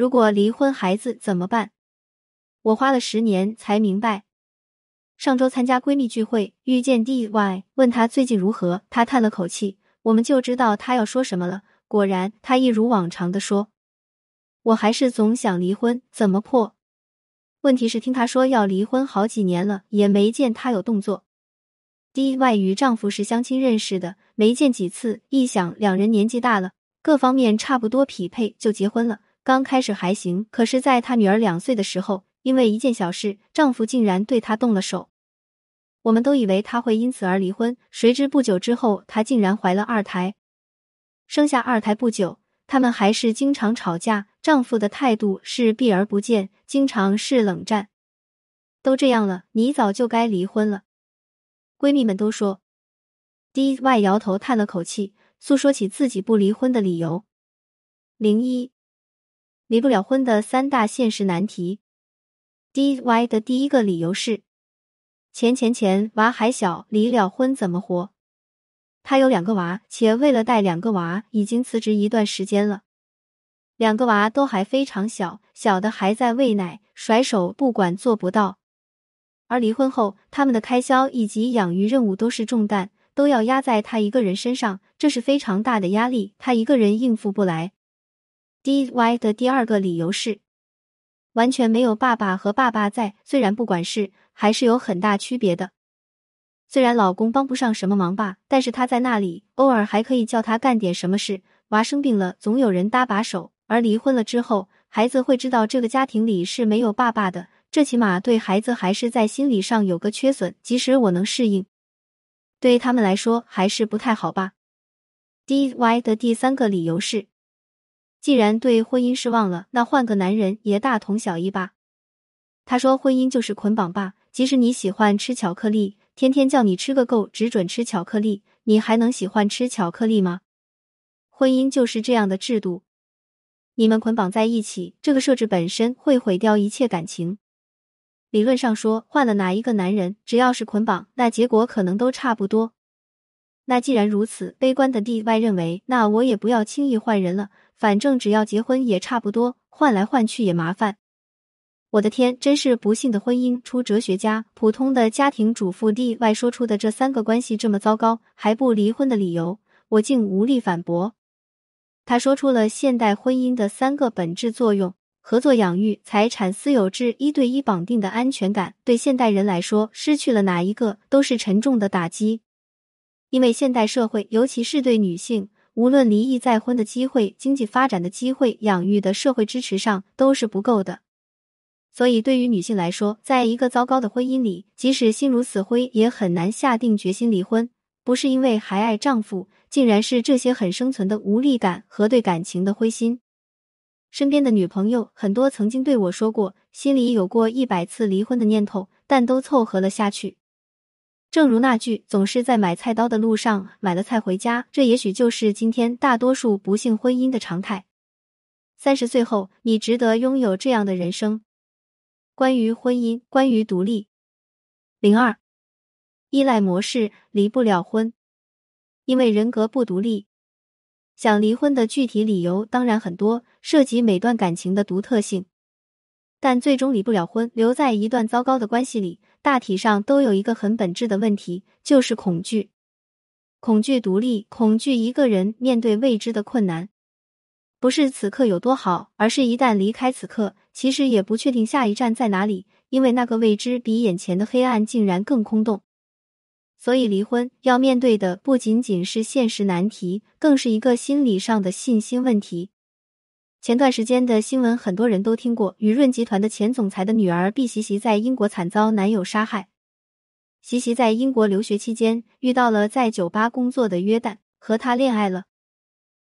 如果离婚，孩子怎么办？我花了十年才明白。上周参加闺蜜聚会，遇见 DY，问她最近如何，她叹了口气，我们就知道她要说什么了。果然，她一如往常的说：“我还是总想离婚，怎么破？问题是听她说要离婚好几年了，也没见她有动作。DY 与丈夫是相亲认识的，没见几次，一想两人年纪大了，各方面差不多匹配，就结婚了。刚开始还行，可是在她女儿两岁的时候。”因为一件小事，丈夫竟然对她动了手。我们都以为她会因此而离婚，谁知不久之后，她竟然怀了二胎。生下二胎不久，他们还是经常吵架，丈夫的态度是避而不见，经常是冷战。都这样了，你早就该离婚了。闺蜜们都说。D.Y 摇头叹了口气，诉说起自己不离婚的理由：零一，离不了婚的三大现实难题。D Y 的第一个理由是钱钱钱，娃还小，离了婚怎么活？他有两个娃，且为了带两个娃，已经辞职一段时间了。两个娃都还非常小，小的还在喂奶，甩手不管做不到。而离婚后，他们的开销以及养育任务都是重担，都要压在他一个人身上，这是非常大的压力，他一个人应付不来。D Y 的第二个理由是。完全没有爸爸和爸爸在，虽然不管事，还是有很大区别的。虽然老公帮不上什么忙吧，但是他在那里，偶尔还可以叫他干点什么事。娃生病了，总有人搭把手。而离婚了之后，孩子会知道这个家庭里是没有爸爸的，这起码对孩子还是在心理上有个缺损。即使我能适应，对他们来说还是不太好吧。D Y 的第三个理由是。既然对婚姻失望了，那换个男人也大同小异吧。他说：“婚姻就是捆绑吧，即使你喜欢吃巧克力，天天叫你吃个够，只准吃巧克力，你还能喜欢吃巧克力吗？婚姻就是这样的制度，你们捆绑在一起，这个设置本身会毁掉一切感情。理论上说，换了哪一个男人，只要是捆绑，那结果可能都差不多。那既然如此，悲观的 D Y 认为，那我也不要轻易换人了。”反正只要结婚也差不多，换来换去也麻烦。我的天，真是不幸的婚姻出哲学家。普通的家庭主妇 D 外说出的这三个关系这么糟糕还不离婚的理由，我竟无力反驳。他说出了现代婚姻的三个本质作用：合作养育、财产私有制、一对一绑定的安全感。对现代人来说，失去了哪一个都是沉重的打击，因为现代社会，尤其是对女性。无论离异再婚的机会、经济发展的机会、养育的社会支持上都是不够的，所以对于女性来说，在一个糟糕的婚姻里，即使心如死灰，也很难下定决心离婚。不是因为还爱丈夫，竟然是这些很生存的无力感和对感情的灰心。身边的女朋友很多曾经对我说过，心里有过一百次离婚的念头，但都凑合了下去。正如那句“总是在买菜刀的路上买了菜回家”，这也许就是今天大多数不幸婚姻的常态。三十岁后，你值得拥有这样的人生。关于婚姻，关于独立。零二，依赖模式离不了婚，因为人格不独立。想离婚的具体理由当然很多，涉及每段感情的独特性，但最终离不了婚，留在一段糟糕的关系里。大体上都有一个很本质的问题，就是恐惧，恐惧独立，恐惧一个人面对未知的困难。不是此刻有多好，而是一旦离开此刻，其实也不确定下一站在哪里，因为那个未知比眼前的黑暗竟然更空洞。所以，离婚要面对的不仅仅是现实难题，更是一个心理上的信心问题。前段时间的新闻，很多人都听过。雨润集团的前总裁的女儿毕习习在英国惨遭男友杀害。习习在英国留学期间遇到了在酒吧工作的约旦，和他恋爱了。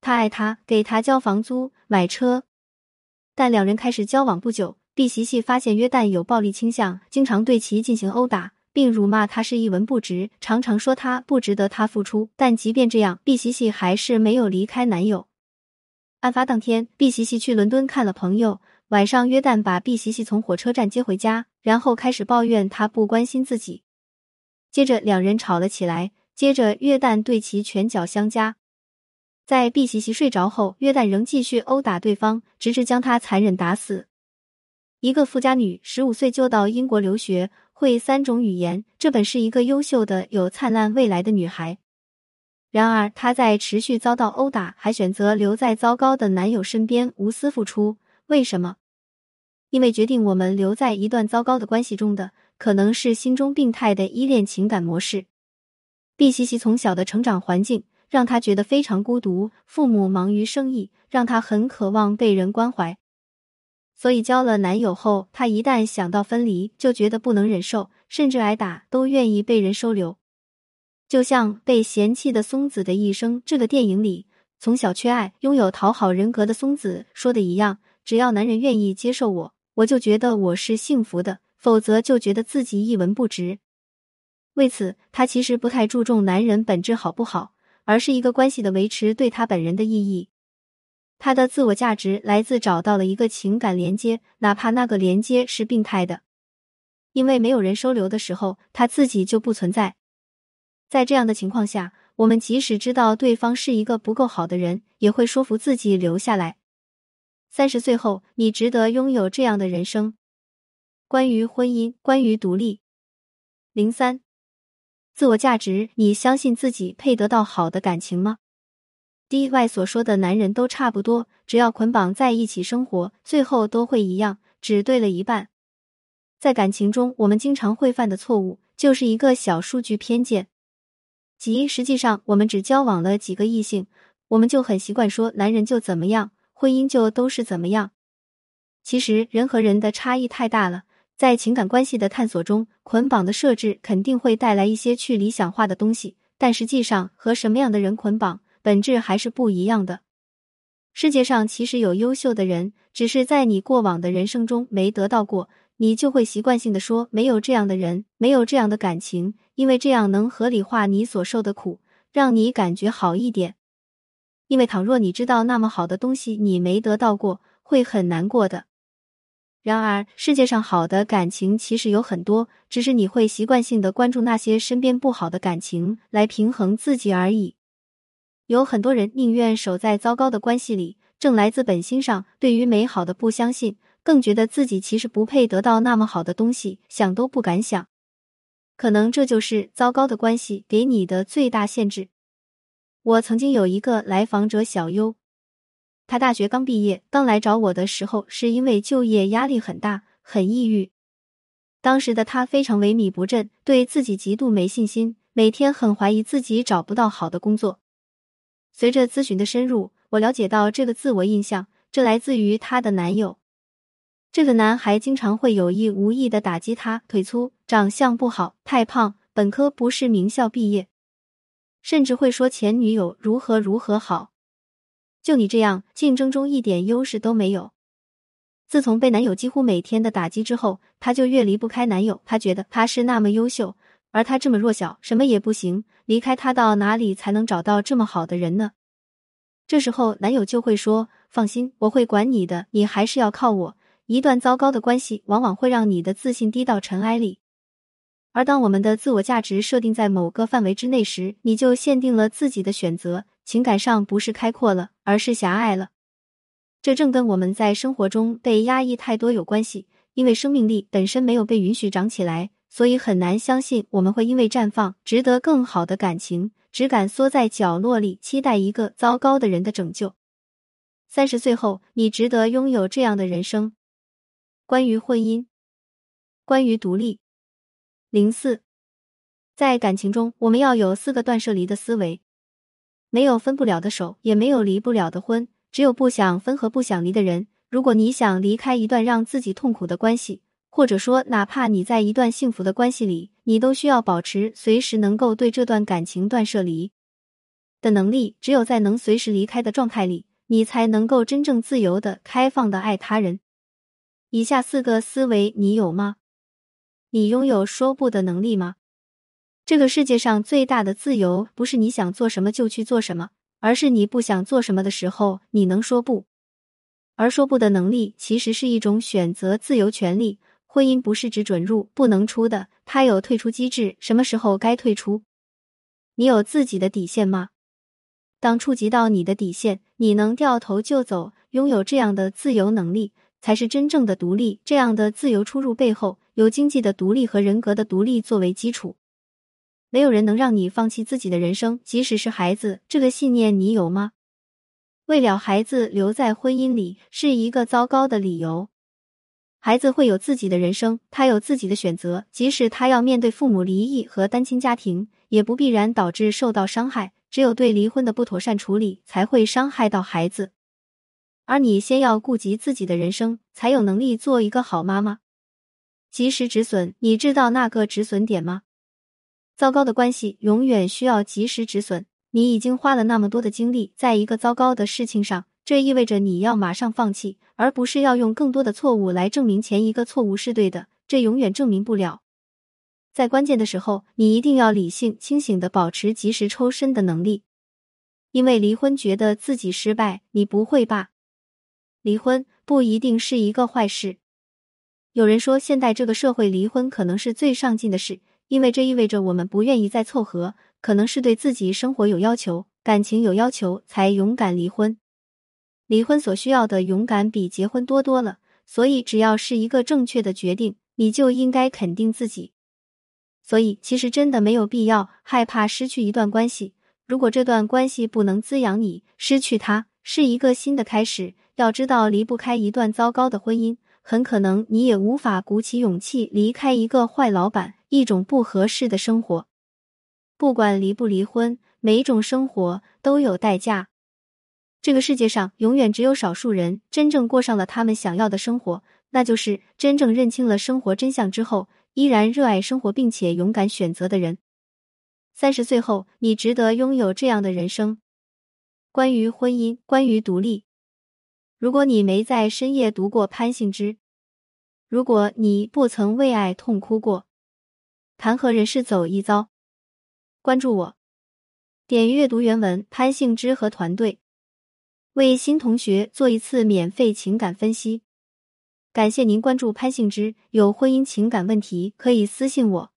他爱他，给他交房租、买车。但两人开始交往不久，毕习习发现约旦有暴力倾向，经常对其进行殴打，并辱骂他是一文不值，常常说他不值得他付出。但即便这样，毕习习还是没有离开男友。案发当天，毕西西去伦敦看了朋友。晚上，约旦把毕西西从火车站接回家，然后开始抱怨他不关心自己。接着，两人吵了起来。接着，约旦对其拳脚相加。在毕西西睡着后，约旦仍继续殴打对方，直至将他残忍打死。一个富家女，十五岁就到英国留学，会三种语言，这本是一个优秀的、有灿烂未来的女孩。然而，她在持续遭到殴打，还选择留在糟糕的男友身边，无私付出。为什么？因为决定我们留在一段糟糕的关系中的，可能是心中病态的依恋情感模式。毕西西从小的成长环境。让她觉得非常孤独，父母忙于生意，让她很渴望被人关怀。所以交了男友后，她一旦想到分离，就觉得不能忍受，甚至挨打都愿意被人收留。就像《被嫌弃的松子的一生》这个电影里，从小缺爱、拥有讨好人格的松子说的一样：“只要男人愿意接受我，我就觉得我是幸福的；否则，就觉得自己一文不值。”为此，他其实不太注重男人本质好不好。而是一个关系的维持对他本人的意义，他的自我价值来自找到了一个情感连接，哪怕那个连接是病态的，因为没有人收留的时候，他自己就不存在。在这样的情况下，我们即使知道对方是一个不够好的人，也会说服自己留下来。三十岁后，你值得拥有这样的人生。关于婚姻，关于独立，零三。自我价值，你相信自己配得到好的感情吗？D Y 所说的男人都差不多，只要捆绑在一起生活，最后都会一样，只对了一半。在感情中，我们经常会犯的错误，就是一个小数据偏见，即实际上我们只交往了几个异性，我们就很习惯说男人就怎么样，婚姻就都是怎么样。其实人和人的差异太大了。在情感关系的探索中，捆绑的设置肯定会带来一些去理想化的东西，但实际上和什么样的人捆绑，本质还是不一样的。世界上其实有优秀的人，只是在你过往的人生中没得到过，你就会习惯性的说没有这样的人，没有这样的感情，因为这样能合理化你所受的苦，让你感觉好一点。因为倘若你知道那么好的东西你没得到过，会很难过的。然而，世界上好的感情其实有很多，只是你会习惯性的关注那些身边不好的感情来平衡自己而已。有很多人宁愿守在糟糕的关系里，正来自本心上对于美好的不相信，更觉得自己其实不配得到那么好的东西，想都不敢想。可能这就是糟糕的关系给你的最大限制。我曾经有一个来访者小优。他大学刚毕业，刚来找我的时候，是因为就业压力很大，很抑郁。当时的他非常萎靡不振，对自己极度没信心，每天很怀疑自己找不到好的工作。随着咨询的深入，我了解到这个自我印象，这来自于她的男友。这个男孩经常会有意无意的打击她，腿粗、长相不好、太胖、本科不是名校毕业，甚至会说前女友如何如何好。就你这样，竞争中一点优势都没有。自从被男友几乎每天的打击之后，她就越离不开男友。她觉得他是那么优秀，而她这么弱小，什么也不行。离开他到哪里才能找到这么好的人呢？这时候，男友就会说：“放心，我会管你的，你还是要靠我。”一段糟糕的关系，往往会让你的自信低到尘埃里。而当我们的自我价值设定在某个范围之内时，你就限定了自己的选择。情感上不是开阔了，而是狭隘了。这正跟我们在生活中被压抑太多有关系。因为生命力本身没有被允许长起来，所以很难相信我们会因为绽放值得更好的感情，只敢缩在角落里，期待一个糟糕的人的拯救。三十岁后，你值得拥有这样的人生。关于婚姻，关于独立。零四，在感情中，我们要有四个断舍离的思维。没有分不了的手，也没有离不了的婚，只有不想分和不想离的人。如果你想离开一段让自己痛苦的关系，或者说哪怕你在一段幸福的关系里，你都需要保持随时能够对这段感情断舍离的能力。只有在能随时离开的状态里，你才能够真正自由的、开放的爱他人。以下四个思维，你有吗？你拥有说不的能力吗？这个世界上最大的自由，不是你想做什么就去做什么，而是你不想做什么的时候，你能说不。而说不的能力，其实是一种选择自由权利。婚姻不是只准入不能出的，它有退出机制，什么时候该退出？你有自己的底线吗？当触及到你的底线，你能掉头就走，拥有这样的自由能力，才是真正的独立。这样的自由出入背后，有经济的独立和人格的独立作为基础。没有人能让你放弃自己的人生，即使是孩子。这个信念你有吗？为了孩子留在婚姻里是一个糟糕的理由。孩子会有自己的人生，他有自己的选择，即使他要面对父母离异和单亲家庭，也不必然导致受到伤害。只有对离婚的不妥善处理，才会伤害到孩子。而你先要顾及自己的人生，才有能力做一个好妈妈。及时止损，你知道那个止损点吗？糟糕的关系永远需要及时止损。你已经花了那么多的精力在一个糟糕的事情上，这意味着你要马上放弃，而不是要用更多的错误来证明前一个错误是对的。这永远证明不了。在关键的时候，你一定要理性清醒的保持及时抽身的能力。因为离婚觉得自己失败，你不会吧？离婚不一定是一个坏事。有人说，现代这个社会离婚可能是最上进的事，因为这意味着我们不愿意再凑合，可能是对自己生活有要求、感情有要求，才勇敢离婚。离婚所需要的勇敢比结婚多多了，所以只要是一个正确的决定，你就应该肯定自己。所以，其实真的没有必要害怕失去一段关系。如果这段关系不能滋养你，失去它是一个新的开始。要知道，离不开一段糟糕的婚姻，很可能你也无法鼓起勇气离开一个坏老板，一种不合适的生活。不管离不离婚，每一种生活都有代价。这个世界上永远只有少数人真正过上了他们想要的生活，那就是真正认清了生活真相之后。依然热爱生活并且勇敢选择的人，三十岁后你值得拥有这样的人生。关于婚姻，关于独立。如果你没在深夜读过潘幸之，如果你不曾为爱痛哭过，谈何人世走一遭？关注我，点阅读原文。潘幸之和团队为新同学做一次免费情感分析。感谢您关注潘幸之，有婚姻情感问题可以私信我。